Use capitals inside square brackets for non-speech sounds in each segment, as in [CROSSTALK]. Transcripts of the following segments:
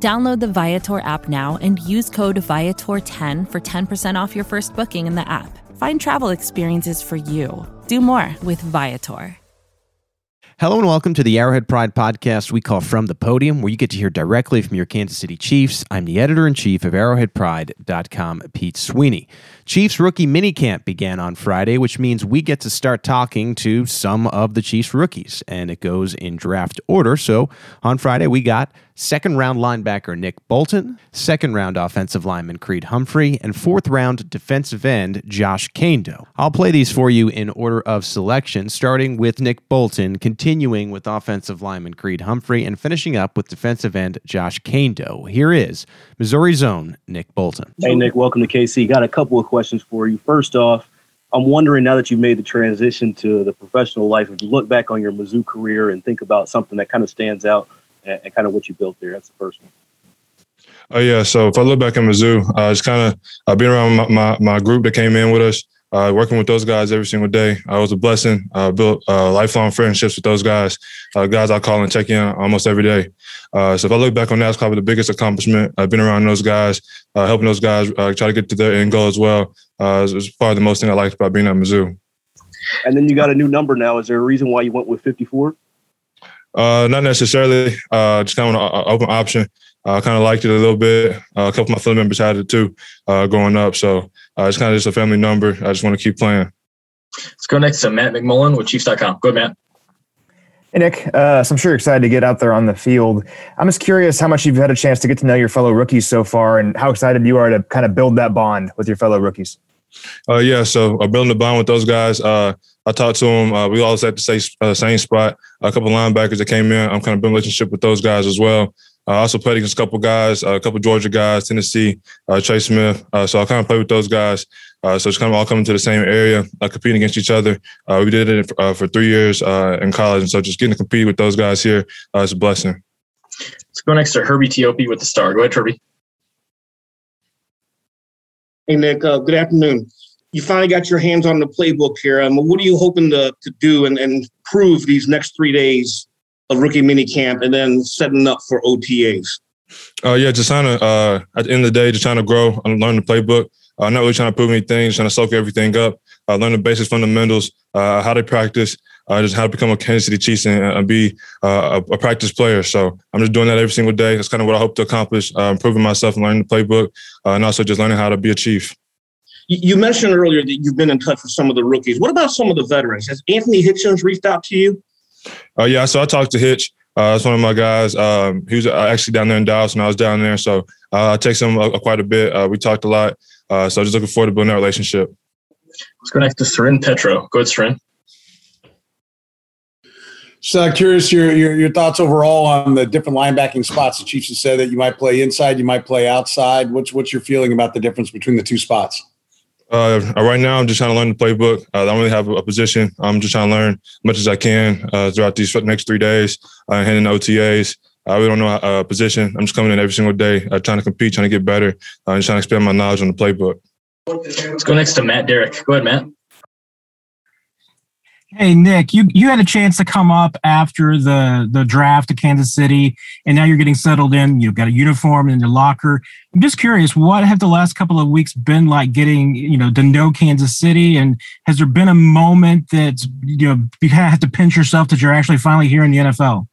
Download the Viator app now and use code Viator10 for 10% off your first booking in the app. Find travel experiences for you. Do more with Viator. Hello and welcome to the Arrowhead Pride podcast we call From the Podium, where you get to hear directly from your Kansas City Chiefs. I'm the editor in chief of ArrowheadPride.com, Pete Sweeney. Chiefs rookie minicamp began on Friday, which means we get to start talking to some of the Chiefs rookies, and it goes in draft order. So on Friday, we got second round linebacker Nick Bolton, second round offensive lineman Creed Humphrey, and fourth round defensive end Josh Kaindoh. I'll play these for you in order of selection, starting with Nick Bolton, continuing with offensive lineman Creed Humphrey, and finishing up with defensive end Josh Kaindoh. Here is Mizzou's own Nick Bolton. Hey, Nick, welcome to KC. Got a couple of questions for you. First off, I'm wondering now that you've made the transition to the professional life, if you look back on your Mizzou career and think about something that kind of stands out and, and kind of what you built there. That's the first one. Oh yeah. So if I look back at Mizzou, uh, it's kind of I've been around my, my, my group that came in with us. Uh, working with those guys every single day, uh, was a blessing. Uh, built uh, lifelong friendships with those guys, uh, guys I call and check in almost every day. Uh, so if I look back on that, it's probably the biggest accomplishment. I've been around those guys, uh, helping those guys uh, try to get to their end goal as well. Uh, it's, it's probably the most thing I liked about being at Mizzou. And then you got a new number now. Is there a reason why you went with 54? Uh, not necessarily. Uh, just kind of an open option. I uh, kind of liked it a little bit. Uh, a couple of my family members had it too uh, growing up. So uh, it's kind of just a family number. I just want to keep playing. Let's go next to Matt McMullen with Chiefs.com. Go ahead, Matt. Hey, Nick. Uh, so I'm sure you're excited to get out there on the field. I'm just curious how much you've had a chance to get to know your fellow rookies so far and how excited you are to kind of build that bond with your fellow rookies. Uh, yeah, so uh, building a bond with those guys. Uh, I talked to him. Uh, we all at the same, uh, same spot. A couple linebackers that came in. I'm kind of building relationship with those guys as well. I also played against a couple guys, a couple Georgia guys, Tennessee, uh, Trey Smith. Uh, so I kind of played with those guys. Uh, so it's kind of all coming to the same area, uh, competing against each other. Uh, we did it uh, for three years in college, and so just getting to compete with those guys here is a blessing. Let's go next to Herbie Teope with the Star. Go ahead, Herbie. Hey Nick, good afternoon. You finally got your hands on the playbook here. Um, what are you hoping to, to do and, and prove these next three days of rookie mini camp and then setting up for OTAs? Uh, yeah, just trying to, uh, at the end of the day, just trying to grow and learn the playbook. Uh, not really trying to prove anything, trying to soak everything up, uh, learn the basic fundamentals, uh, how to practice, uh, just how to become a Kansas City Chiefs and, and be uh, a, a, practice player. So I'm just doing that every single day. That's kind of what I hope to accomplish, uh, improving myself and learning the playbook, uh, and also just learning how to be a Chief. You mentioned earlier that you've been in touch with some of the rookies. What about some of the veterans? Has Anthony Hitchens reached out to you? Uh, yeah, so I talked to Hitch. Uh, that's one of my guys. Um, he was actually down there in Dallas when I was down there. So uh, I text him uh, quite a bit. Uh, we talked a lot. Uh, so just looking forward to building that relationship. Let's go next to Soren Petro. Go ahead, Soren. Just uh, curious your, your, your thoughts overall on the different linebacking spots. The Chiefs have said that you might play inside, you might play outside. What's what's your feeling about the difference between the two spots? Uh, right now, I'm just trying to learn the playbook. Uh, I don't really have a, position. I'm just trying to learn as much as I can uh, throughout these next three days, uh, heading to OTAs. I really don't know a position. I'm just coming in every single day, uh, trying to compete, trying to get better, uh, and trying to expand my knowledge on the playbook. Let's go next to Matt Derrick. Go ahead, Matt. Hey Nick, you you had a chance to come up after the the draft to Kansas City, and now you're getting settled in. You've got a uniform in your locker. I'm just curious, what have the last couple of weeks been like getting you know to know Kansas City, and has there been a moment that you know [LAUGHS] you have to pinch yourself that you're actually finally here in the NFL?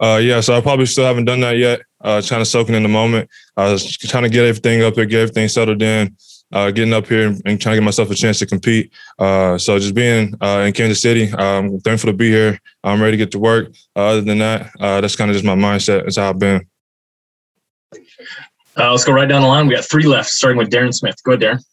Uh, yeah, so I probably still haven't done that yet. Uh, trying to soak in the moment. I was trying to get everything up there, get everything settled in uh, getting up here and, and, trying to get myself a chance to compete. Uh, so just being uh, in Kansas City, I'm thankful to be here. I'm ready to get to work. Uh, other than that, uh, that's kind of just my mindset. That's how I've been. Uh, let's go right down the line. We got three left, starting with Darren Smith. Go ahead, Darren.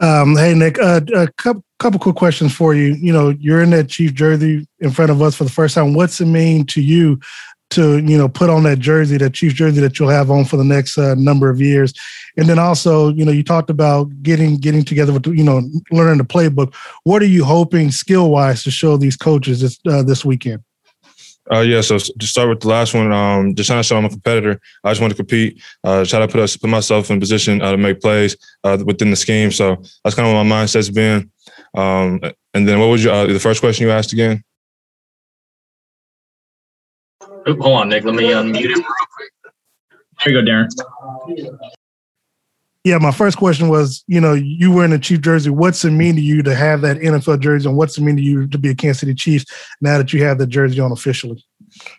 Um, hey Nick, a couple couple quick questions for you. You know, you're in that chief jersey in front of us for the first time. What's it mean to you to you know put on that jersey, that Chiefs jersey that you'll have on for the next uh, number of years. And then also, you know, you talked about getting getting together with you know learning the playbook. What are you hoping skill wise to show these coaches this uh, this weekend? Uh, yeah, so to start with the last one, um, just trying to show I'm a competitor. I just want to compete, uh, try to put us, put myself in position uh, to make plays uh, within the scheme. So that's kind of what my mindset's been. Um, and then what was your uh, the first question you asked again? Hold on, Nick. Let me unmute him real quick. There you go, Darren. Yeah, my first question was, you know, you wearing a Chief jersey. What's it mean to you to have that NFL jersey, and what's it mean to you to be a Kansas City Chiefs now that you have the jersey on officially?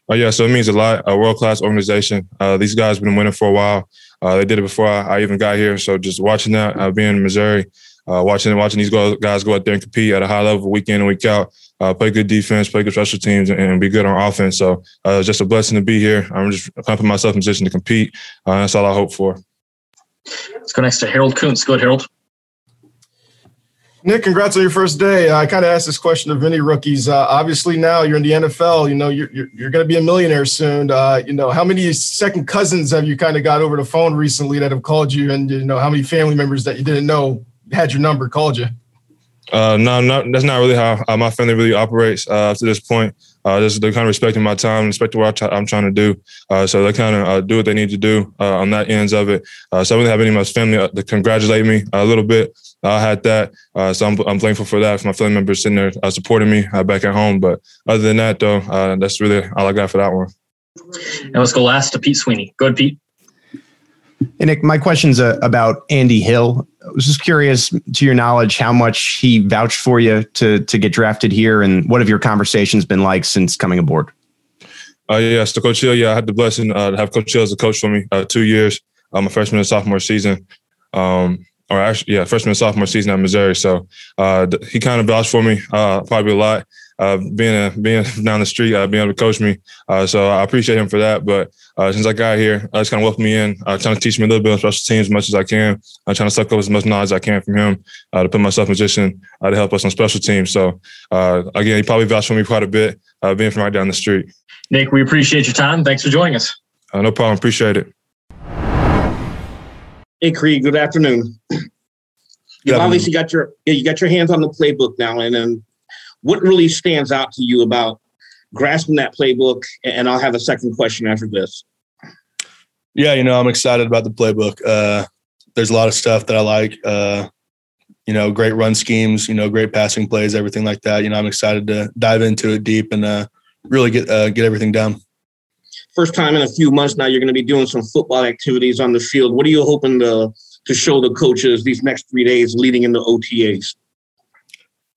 Oh yeah, so it means a lot. A world class organization. Uh, these guys have been winning for a while. Uh, they did it before I, I, even got here. So just watching that, uh, being in Missouri, uh, watching watching these guys go out there and compete at a high level week in and week out, uh, play good defense, play good special teams, and, and be good on offense. So uh, it's just a blessing to be here. I'm just putting myself in position to compete. that's all I hope for. Let's go next to Harold Kuntz. Go ahead, Harold. Nick, congrats on your first day. I kind of asked this question of many rookies. Uh, obviously, now you're in the NFL. You know, you're you're, you're going to be a millionaire soon. Uh, you know, how many second cousins have you kind of got over the phone recently that have called you, and you know, how many family members that you didn't know had your number called you? Uh, no, not, that's not really how my family really operates uh, to this point. Uh, just, they're kind of respecting my time, respecting what I am trying to do. Uh, so they kind of uh, do what they need to do uh, on that ends of it. Uh, so I don't really have any of my family to congratulate me a little bit. I had that, so I'm, I'm thankful for that. For my family members sitting there supporting me back at home. But other than that, though, that's really all I got for that one. And let's go last to Pete Sweeney. Go ahead, Pete. Hey, Nick, my question's uh, about Andy Hill. I was just curious, to your knowledge, how much he vouched for you to to get drafted here, and what have your conversations been like since coming aboard? Uh, yes, to Coach Hill, yeah, I had the blessing uh, to have Coach Hill as a coach for me uh, two years, uh, my freshman and sophomore season. Um, or actually, yeah, freshman and sophomore season at Missouri. So uh, he kind of vouched for me uh, probably a lot uh, being a, being [LAUGHS] down the street, uh, being able to coach me. Uh, so I appreciate him for that. But uh, since I got here, I just kind of welcomed me in, uh, trying to teach me a little bit of special teams as much as I can. I'm trying to suck up as much knowledge as I can from him uh, to put myself in position to help us on special teams. So again, he probably vouched for me quite a bit, being from right down the street. Nick, we appreciate your time. Thanks for joining us. no problem. Appreciate it. Hey, Creed. Good afternoon. [CLEARS THROAT] You've obviously got your you got your hands on the playbook now, and then what really stands out to you about grasping that playbook? And I'll have a second question after this. Yeah, you know, I'm excited about the playbook. Uh, there's a lot of stuff that I like. Uh, you know, great run schemes, you know, great passing plays, everything like that. You know, I'm excited to dive into it deep and uh, really get uh, get everything down. First time in a few months now, you're going to be doing some football activities on the field. What are you hoping to to show the coaches these next three days leading into OTAs?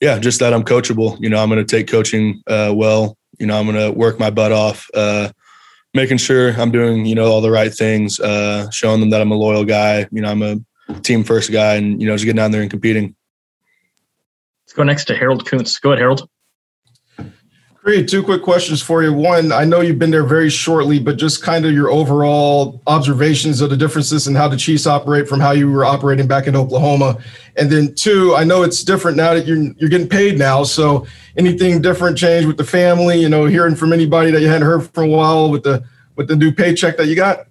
Yeah, just that I'm coachable. You know, I'm going to take coaching uh, well. You know, I'm going to work my butt off, uh, making sure I'm doing you know all the right things, uh, showing them that I'm a loyal guy. You know, I'm a team first guy, and you know, just getting down there and competing. Let's go next to Harold Kuntz. Go ahead, Harold. Great. Two quick questions for you. One, I know you've been there very shortly, but just kind of your overall observations of the differences in how the Chiefs operate from how you were operating back in Oklahoma. And then two, I know it's different now that you're you're getting paid now. So anything different change with the family? You know, hearing from anybody that you hadn't heard for a while with the with the new paycheck that you got.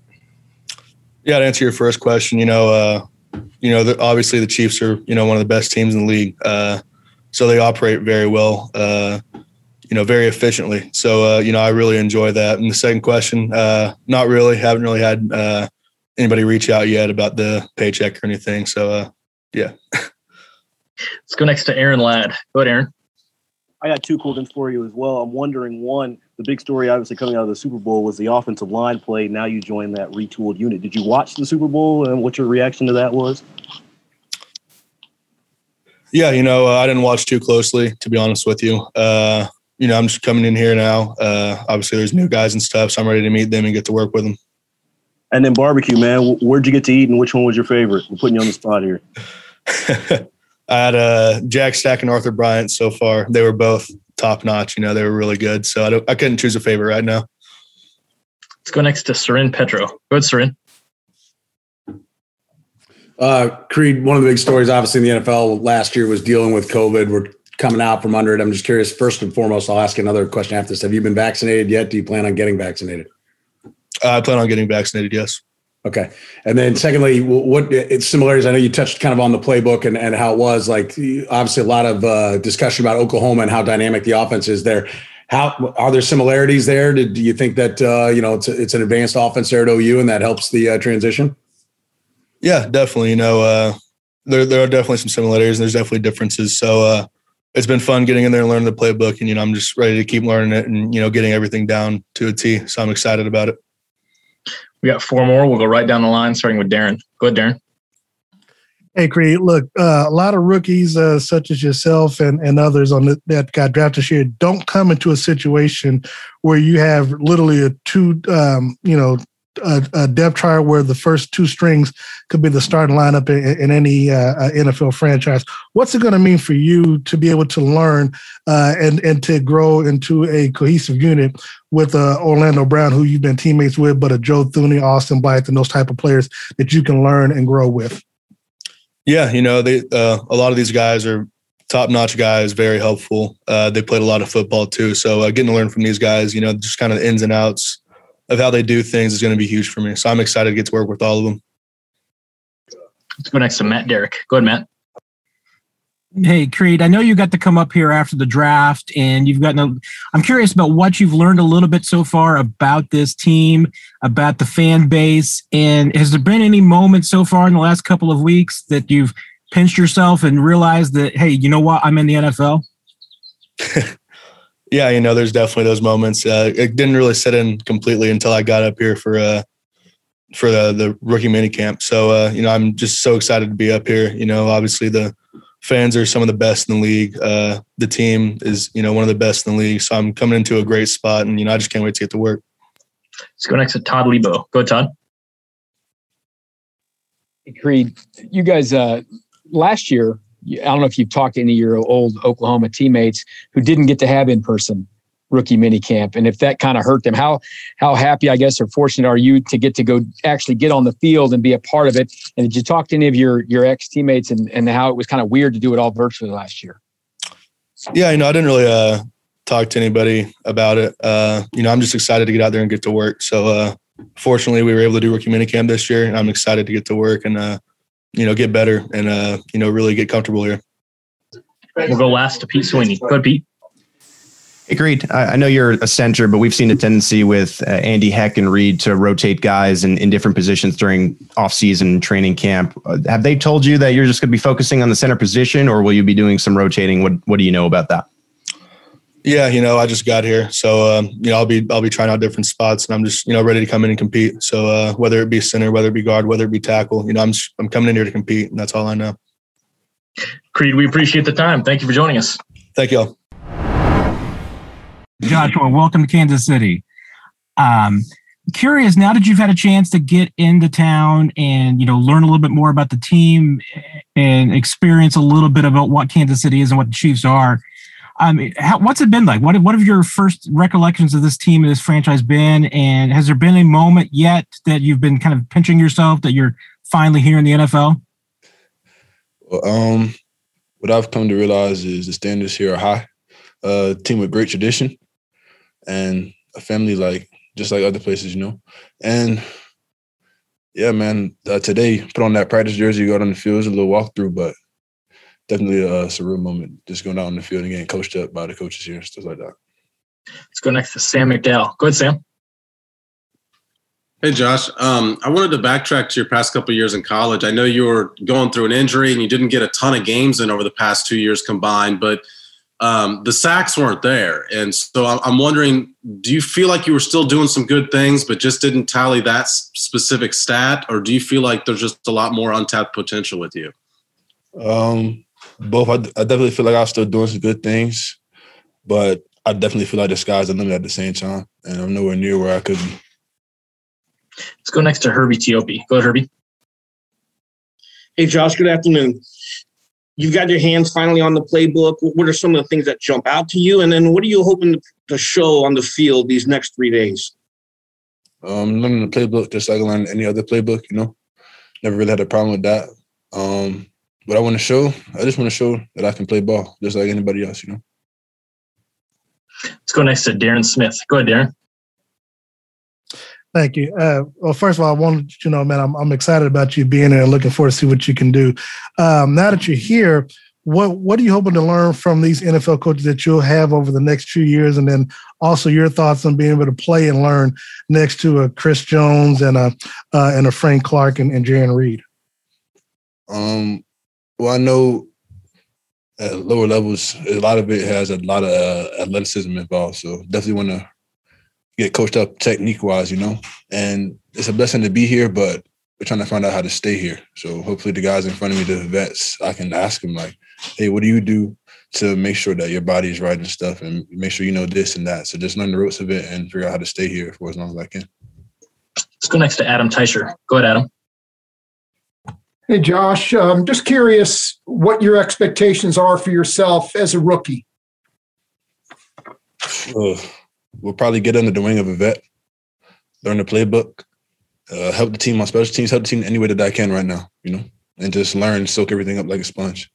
Yeah, to answer your first question, you know, uh, you know, the, obviously the Chiefs are you know one of the best teams in the league, uh, so they operate very well. Uh, you know, very efficiently. So, uh, you know, I really enjoy that. And the second question, uh, not really, haven't really had uh, anybody reach out yet about the paycheck or anything. So, uh, yeah. [LAUGHS] Let's go next to Aaron Ladd. Go ahead, Aaron. I got two cool things for you as well. I'm wondering one, the big story obviously coming out of the Super Bowl was the offensive line play. Now you join that retooled unit. Did you watch the Super Bowl and what your reaction to that was? Yeah, you know, uh, I didn't watch too closely, to be honest with you. Uh, you know, I'm just coming in here now. Uh, obviously, there's new guys and stuff, so I'm ready to meet them and get to work with them. And then barbecue, man. Where'd you get to eat, and which one was your favorite? We're putting you on the spot here. [LAUGHS] I had uh, Jack Stack and Arthur Bryant so far. They were both top notch. You know, they were really good. So I, I couldn't choose a favorite right now. Let's go next to Soren Petro. Go ahead, Soren. Uh, Creed, one of the big stories, obviously, in the NFL last year was dealing with COVID. We're coming out from under it. I'm just curious. First and foremost, I'll ask another question after this. Have you been vaccinated yet? Do you plan on getting vaccinated? Uh, I plan on getting vaccinated. Yes. Okay. And then secondly, what it's similarities? I know you touched kind of on the playbook and, and how it was like obviously a lot of uh, discussion about Oklahoma and how dynamic the offense is there. How are there similarities there? Did, do you think that uh, you know it's a, it's an advanced offense there at OU and that helps the uh, transition? Yeah, definitely. You know, uh, there there are definitely some similarities and there's definitely differences. So uh, it's been fun getting in there and learning the playbook, and you know I'm just ready to keep learning it and you know getting everything down to a T. So I'm excited about it. We got four more. We'll go right down the line, starting with Darren. Go ahead, Darren. Hey, Creed, look, uh, a lot of rookies, uh, such as yourself and, and others on the, that got drafted this year, don't come into a situation where you have literally a two, um, you know, a, a, depth chart where the first two strings could be the starting lineup in, in any uh, uh NFL franchise. What's it going to mean for you to be able to learn uh, and and to grow into a cohesive unit with uh, Orlando Brown, who you've been teammates with, but a Joe Thuney, Austin Blythe, and those type of players that you can learn and grow with? Yeah, you know, they uh, a lot of these guys are top notch guys, very helpful. Uh, they played a lot of football too, so getting to learn from these guys, you know, just kind of the ins and outs of how they do things is going to be huge for me. So I'm excited to get to work with all of them. Let's go next to Matt Derrick. Go ahead, Matt. Hey, Creed, I know you got to come up here after the draft and you've gotten a, I'm curious about what you've learned a little bit so far about this team, about the fan base. And has there been any moments so far in the last couple of weeks that you've pinched yourself and realized that, hey, you know what? I'm in the NFL? [LAUGHS] yeah, you know, there's definitely those moments. Uh, it didn't really set in completely until I got up here for uh, for the the rookie mini camp. So uh, you know, I'm just so excited to be up here. You know, obviously the fans are some of the best in the league. Uh, the team is you know one of the best in the league. So I'm coming into a great spot, and you know, I just can't wait to get to work. Let's go next to Todd Leabo. Go, Todd. Creed, you guys uh, last year I don't know if you've talked to any of your old Oklahoma teammates who didn't get to have in person rookie mini camp and if that kind of hurt them how how happy i guess or fortunate are you to get to go actually get on the field and be a part of it? And did you talk to any of your your ex teammates and and how it was kind of weird to do it all virtually last year? Yeah you know i didn't really uh talk to anybody about it. Uh you know i'm just excited to get out there and get to work. So uh fortunately we were able to do rookie mini camp this year and i'm excited to get to work and uh you know, get better and uh, you know, really get comfortable here. We'll go last to Pete Sweeney. Go ahead, Pete. Creed. I, I know you're a center, but we've seen a tendency with uh, Andy Heck and Reid to rotate guys in, in different positions during offseason training camp. Uh, have they told you that you're just going to be focusing on the center position, or will you be doing some rotating? What What do you know about that? Yeah, you know, I just got here, so um, you know, I'll be I'll be trying out different spots, and I'm just you know ready to come in and compete. So uh, whether it be center, whether it be guard, whether it be tackle, you know, I'm just, I'm coming in here to compete, and that's all I know. Creed, we appreciate the time. Thank you for joining us. Thank you all. Joshua, welcome to Kansas City. Um, curious now that you've had a chance to get into town and you know learn a little bit more about the team and experience a little bit about what Kansas City is and what the Chiefs are um, how, what's it been like? What what have your first recollections of this team and this franchise been? And has there been a moment yet that you've been kind of pinching yourself that you're finally here in the NFL? Well, um, what I've come to realize is the standards here are high. Uh, team with great tradition and a family like just like other places, you know. And yeah, man, uh, today put on that practice jersey, go out on the field, was a little walkthrough, but definitely a surreal moment just going out on the field and getting coached up by the coaches here and stuff like that. Let's go next to Sam McDowell. Go ahead, Sam. Hey, Josh. Um, I wanted to backtrack to your past couple years in college. I know you were going through an injury and you didn't get a ton of games in over the past two years combined, but um, the sacks weren't there. And so I'm wondering, do you feel like you were still doing some good things, but just didn't tally that specific stat? Or do you feel like there's just a lot more untapped potential with you? Um, both. I, I definitely feel like I'm still doing some good things, but I definitely feel like the sky's the limit at the same time, and I'm nowhere near where I could be. Let's go next to Herbie Teope. Go ahead, Herbie. Hey, Josh. Good afternoon. You've got your hands finally on the playbook. What are some of the things that jump out to you, and then what are you hoping to show on the field these next three days? Um, learning the playbook just like I learned any other playbook. You know, never really had a problem with that. Um, what I want to show, I just want to show that I can play ball just like anybody else, you know. Let's go next to Darren Smith. Go ahead, Darren. Thank you. Uh, well, first of all, I wanted you know, man, I'm, I'm excited about you being here and looking forward to see what you can do. Um, now that you're here, what what are you hoping to learn from these NFL coaches that you'll have over the next few years, and then also your thoughts on being able to play and learn next to a Chris Jones and a uh, and a Frank Clark and, and Jarran Reed? Um, well, I know at lower levels, a lot of it has a lot of uh, athleticism involved. So definitely want to get coached up technique wise, you know. And it's a blessing to be here, but we're trying to find out how to stay here. So hopefully, the guys in front of me, the vets, I can ask them like, hey, what do you do to make sure that your body is right and stuff and make sure you know this and that. So just learn the ropes of it and figure out how to stay here for as long as I can. Let's go next to Adam Teicher. Go ahead, Adam. Hey, Josh. I'm um, just curious what your expectations are for yourself as a rookie. Uh, we'll probably get under the wing of a vet, learn the playbook, uh, help the team on special teams, help the team any way that I can right now, you know, and just learn, soak everything up like a sponge.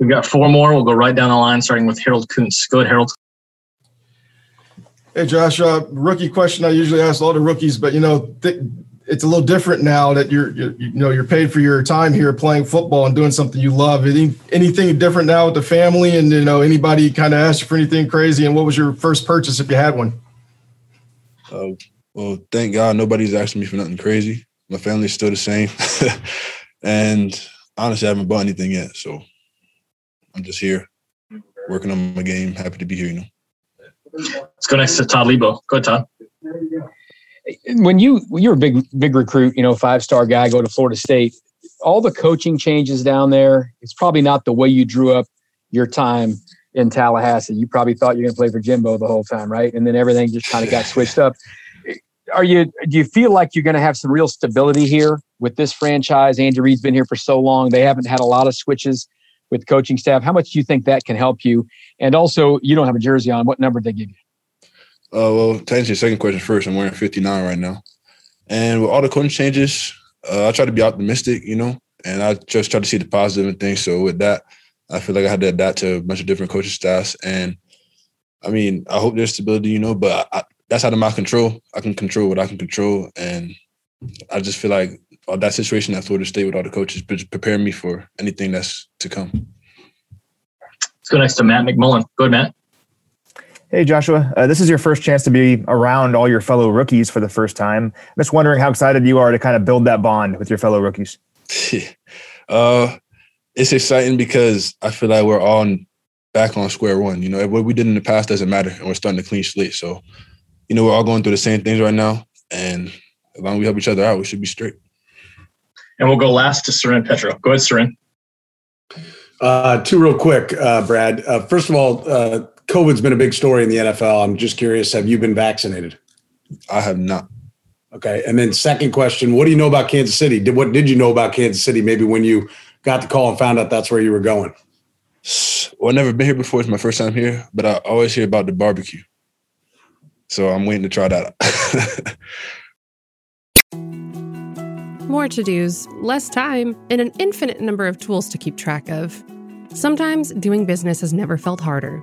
We've got four more. We'll go right down the line, starting with Harold Kuntz. Go ahead, Harold. Hey, Josh. Uh, rookie question I usually ask all the rookies, but you know, th- it's a little different now that you're, you're, you know you're paid for your time here playing football and doing something you love. Any, anything different now with the family, and you know anybody kind of asked you for anything crazy? And what was your first purchase if you had one? Uh, well, thank God nobody's asking me for nothing crazy. My family's still the same, [LAUGHS] and honestly, I haven't bought anything yet. So I'm just here working on my game. Happy to be here, you know. Let's go next to Todd Leabo. Go ahead, Todd. When you you're a big big recruit, you know, five star guy, go to Florida State. All the coaching changes down there. It's probably not the way you drew up your time in Tallahassee. You probably thought you're going to play for Jimbo the whole time, right? And then everything just kind of got switched up. Are you? Do you feel like you're going to have some real stability here with this franchise? Andy Reid's been here for so long; they haven't had a lot of switches with coaching staff. How much do you think that can help you? And also, you don't have a jersey on. What number did they give you? Uh, well, to answer your second question first, I'm wearing 59 right now. And with all the coaching changes, uh, I try to be optimistic, you know, and I just try to see the positive in things. So with that, I feel like I had to adapt to a bunch of different coaching staffs. And I mean, I hope there's stability, you know, but I, that's out of my control. I can control what I can control. And I just feel like uh, that situation at Florida State with all the coaches prepare me for anything that's to come. Let's go next to Matt McMullen. Go ahead, Matt. Hey, Joshua. Uh, this is your first chance to be around all your fellow rookies for the first time. I'm just wondering how excited you are to kind of build that bond with your fellow rookies. [LAUGHS] uh, it's exciting because I feel like we're all back on square one. You know, what we did in the past doesn't matter, and we're starting to clean slate. So, you know, we're all going through the same things right now, and as long as we help each other out, we should be straight. And we'll go last to Soren Petro. Go ahead, Soren. Uh, two real quick, uh, Brad. Uh, first of all, uh, COVID's been a big story in the NFL. I'm just curious, have you been vaccinated? I have not. Okay. And then second question, what do you know about Kansas City? Did what did you know about Kansas City maybe when you got the call and found out that's where you were going? Well, I've never been here before. It's my first time here, but I always hear about the barbecue. So I'm waiting to try that. [LAUGHS] More to dos, less time, and an infinite number of tools to keep track of. Sometimes doing business has never felt harder,